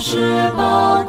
是宝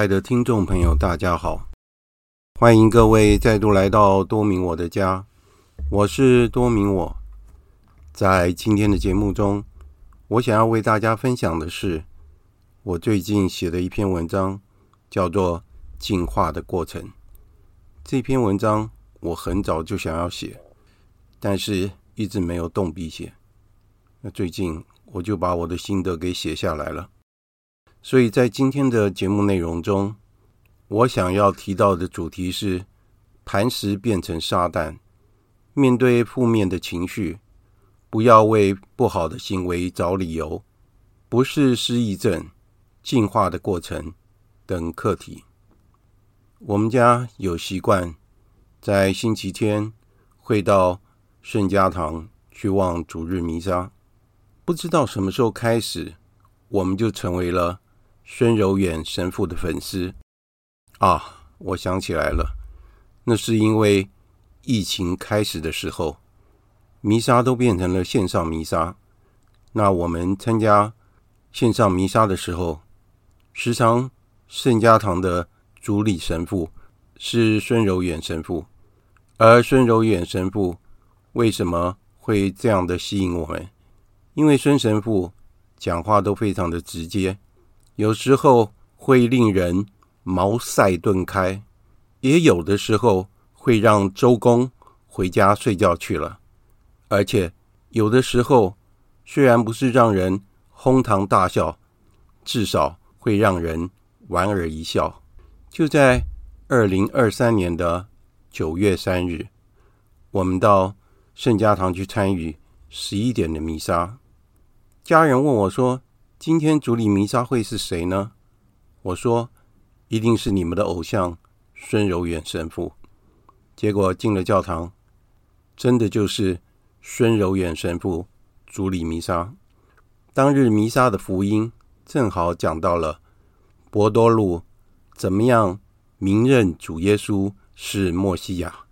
亲爱的听众朋友，大家好，欢迎各位再度来到多明我的家，我是多明我。在今天的节目中，我想要为大家分享的是我最近写的一篇文章，叫做《进化的过程》。这篇文章我很早就想要写，但是一直没有动笔写。那最近我就把我的心得给写下来了。所以在今天的节目内容中，我想要提到的主题是：磐石变成撒旦。面对负面的情绪，不要为不好的行为找理由。不是失忆症，进化的过程等课题。我们家有习惯，在星期天会到圣家堂去望主日弥撒。不知道什么时候开始，我们就成为了。孙柔远神父的粉丝啊，我想起来了，那是因为疫情开始的时候，弥撒都变成了线上弥撒。那我们参加线上弥撒的时候，时常圣家堂的主礼神父是孙柔远神父，而孙柔远神父为什么会这样的吸引我们？因为孙神父讲话都非常的直接。有时候会令人茅塞顿开，也有的时候会让周公回家睡觉去了，而且有的时候虽然不是让人哄堂大笑，至少会让人莞尔一笑。就在二零二三年的九月三日，我们到圣家堂去参与十一点的弥撒。家人问我说：“今天主礼弥撒会是谁呢？”我说：“一定是你们的偶像孙柔远神父。”结果进了教堂，真的就是孙柔远神父主礼弥撒。当日弥撒的福音正好讲到了伯多禄怎么样明认主耶稣是默西亚，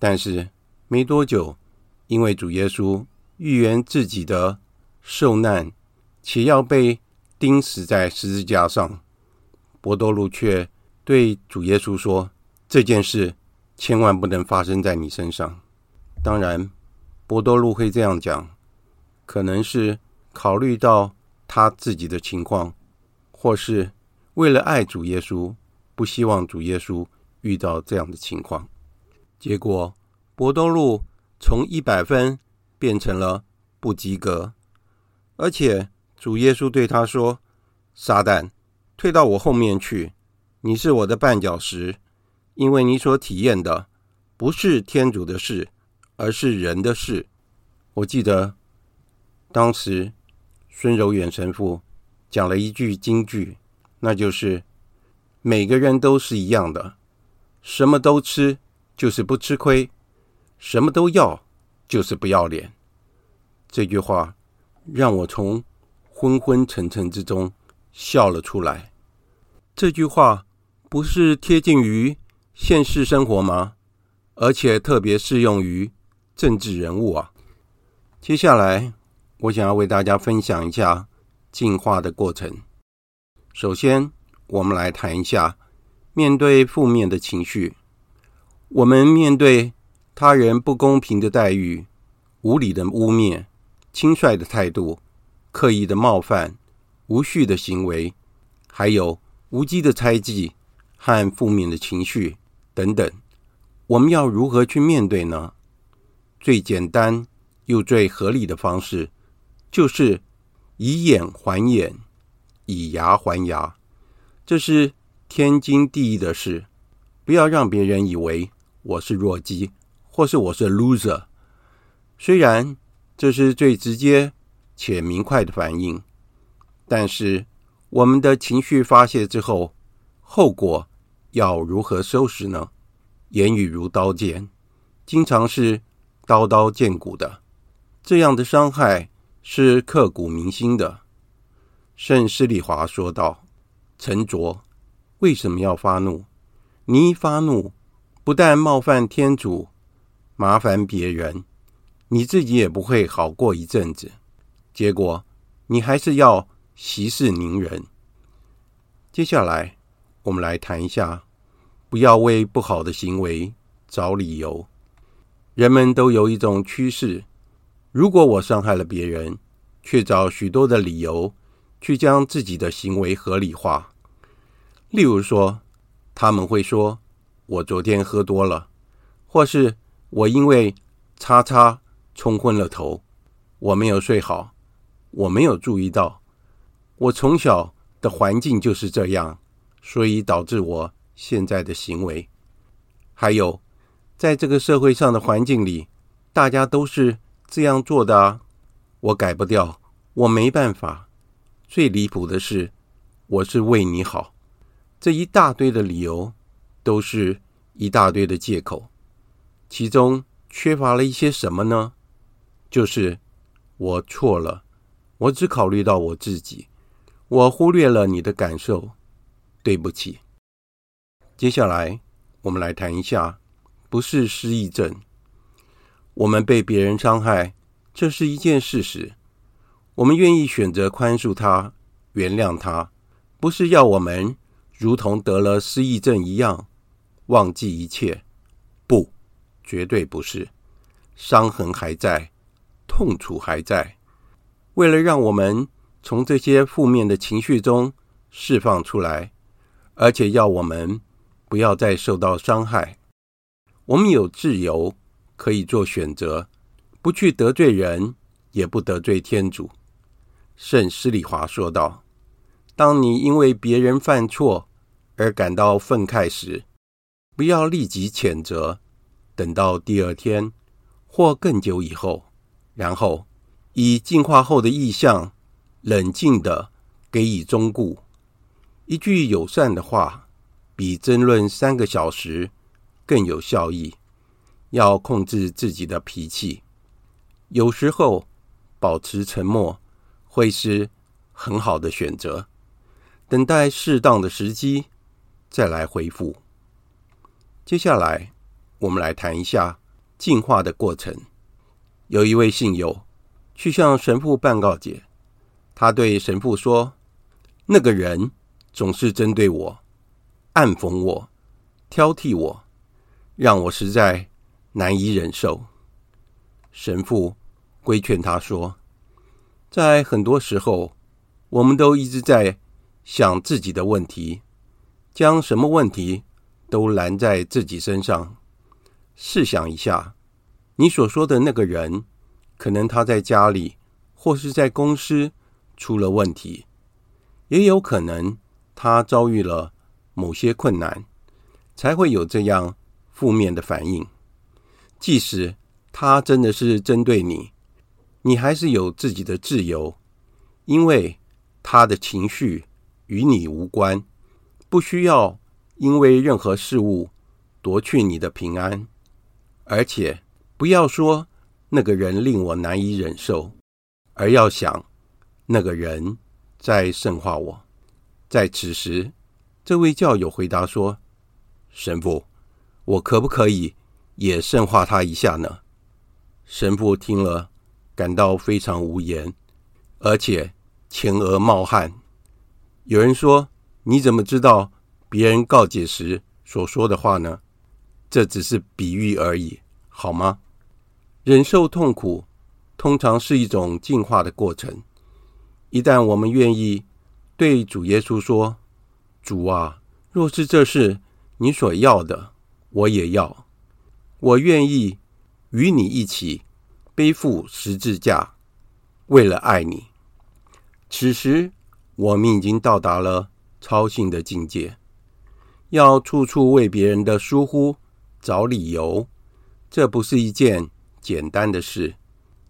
但是没多久，因为主耶稣预言自己的受难，且要被钉死在十字架上，伯多禄却对主耶稣说：“这件事千万不能发生在你身上。”当然，伯多禄会这样讲，可能是考虑到他自己的情况，或是为了爱主耶稣，不希望主耶稣遇到这样的情况。结果，伯多禄从一百分变成了不及格。而且主耶稣对他说：“撒旦，退到我后面去！你是我的绊脚石，因为你所体验的不是天主的事，而是人的事。”我记得当时孙柔远神父讲了一句金句，那就是：“每个人都是一样的，什么都吃就是不吃亏，什么都要就是不要脸。”这句话。让我从昏昏沉沉之中笑了出来。这句话不是贴近于现实生活吗？而且特别适用于政治人物啊。接下来，我想要为大家分享一下进化的过程。首先，我们来谈一下面对负面的情绪，我们面对他人不公平的待遇、无理的污蔑。轻率的态度、刻意的冒犯、无序的行为，还有无稽的猜忌和负面的情绪等等，我们要如何去面对呢？最简单又最合理的方式，就是以眼还眼，以牙还牙，这是天经地义的事。不要让别人以为我是弱鸡，或是我是 loser。虽然。这是最直接且明快的反应，但是我们的情绪发泄之后，后果要如何收拾呢？言语如刀剑，经常是刀刀见骨的，这样的伤害是刻骨铭心的。圣施礼华说道：“沉着，为什么要发怒？你一发怒，不但冒犯天主，麻烦别人。”你自己也不会好过一阵子，结果你还是要息事宁人。接下来，我们来谈一下，不要为不好的行为找理由。人们都有一种趋势：如果我伤害了别人，却找许多的理由去将自己的行为合理化。例如说，他们会说：“我昨天喝多了，或是我因为叉叉。”冲昏了头，我没有睡好，我没有注意到，我从小的环境就是这样，所以导致我现在的行为。还有，在这个社会上的环境里，大家都是这样做的啊，我改不掉，我没办法。最离谱的是，我是为你好，这一大堆的理由，都是一大堆的借口，其中缺乏了一些什么呢？就是我错了，我只考虑到我自己，我忽略了你的感受，对不起。接下来我们来谈一下，不是失忆症。我们被别人伤害，这是一件事实。我们愿意选择宽恕他、原谅他，不是要我们如同得了失忆症一样忘记一切。不，绝对不是，伤痕还在。痛楚还在，为了让我们从这些负面的情绪中释放出来，而且要我们不要再受到伤害，我们有自由可以做选择，不去得罪人，也不得罪天主。圣施礼华说道：“当你因为别人犯错而感到愤慨时，不要立即谴责，等到第二天或更久以后，然后以进化后的意象，冷静地给予忠告。一句友善的话，比争论三个小时更有效益。要控制自己的脾气，有时候保持沉默会是很好的选择。等待适当的时机再来回复。接下来，我们来谈一下进化的过程。有一位信友去向神父办告解，他对神父说：“那个人总是针对我、暗讽我、挑剔我，让我实在难以忍受。”神父规劝他说：“在很多时候，我们都一直在想自己的问题，将什么问题？”都拦在自己身上。试想一下，你所说的那个人，可能他在家里或是在公司出了问题，也有可能他遭遇了某些困难，才会有这样负面的反应。即使他真的是针对你，你还是有自己的自由，因为他的情绪与你无关，不需要。因为任何事物夺去你的平安，而且不要说那个人令我难以忍受，而要想那个人在圣化我。在此时，这位教友回答说：“神父，我可不可以也圣化他一下呢？”神父听了，感到非常无言，而且前额冒汗。有人说：“你怎么知道？”别人告解时所说的话呢？这只是比喻而已，好吗？忍受痛苦通常是一种进化的过程。一旦我们愿意对主耶稣说：“主啊，若是这是你所要的，我也要。我愿意与你一起背负十字架，为了爱你。”此时，我们已经到达了超性的境界。要处处为别人的疏忽找理由，这不是一件简单的事，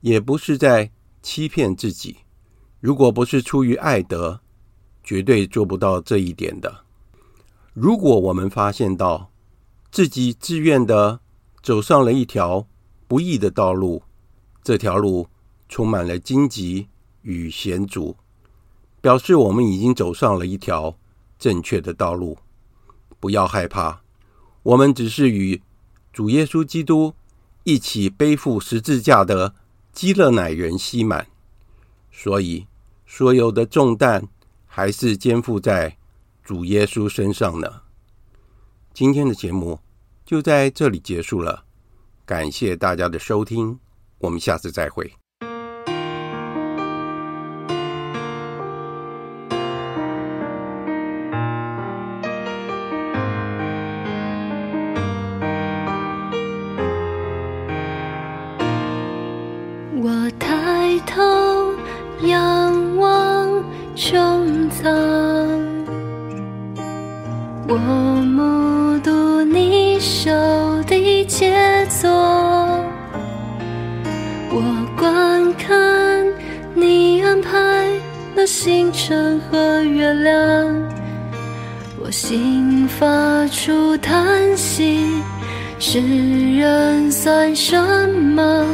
也不是在欺骗自己。如果不是出于爱德，绝对做不到这一点的。如果我们发现到自己自愿地走上了一条不易的道路，这条路充满了荆棘与险阻，表示我们已经走上了一条正确的道路。不要害怕，我们只是与主耶稣基督一起背负十字架的基勒乃人西满，所以所有的重担还是肩负在主耶稣身上呢。今天的节目就在这里结束了，感谢大家的收听，我们下次再会。星辰和月亮，我心发出叹息：世人算什么？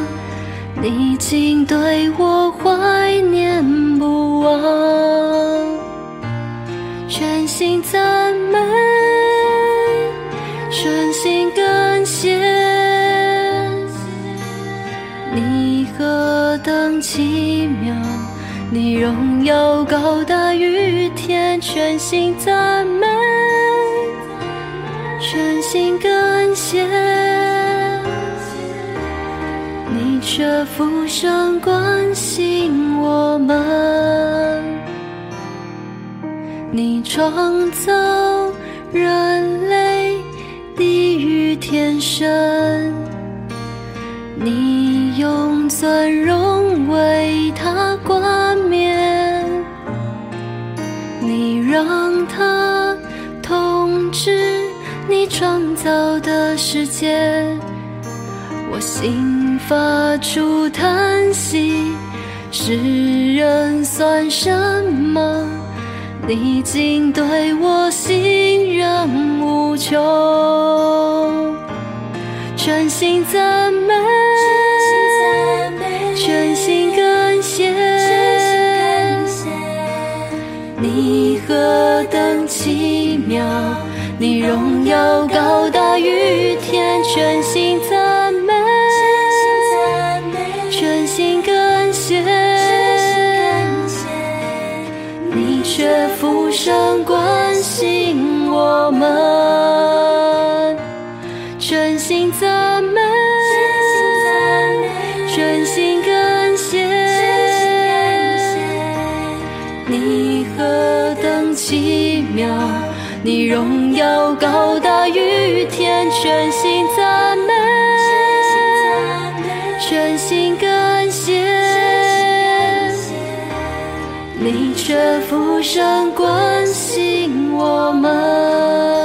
你竟对我怀念不忘，全心赞美。全心感谢，你何等奇妙，你荣耀高大于天，全心赞美，全心感谢，你却俯身关心我们，你创造人类。地狱天神，你用尊荣为你让他统治，你创造的世界，我心发出叹息。世人算什么？你竟对我信任无穷，全心赞美，何等奇妙，你荣耀高大于天，全心赞美，全心感谢。你却俯身关心我们，你荣耀高大于天，全心赞美，全心感谢。你却俯身关心我们。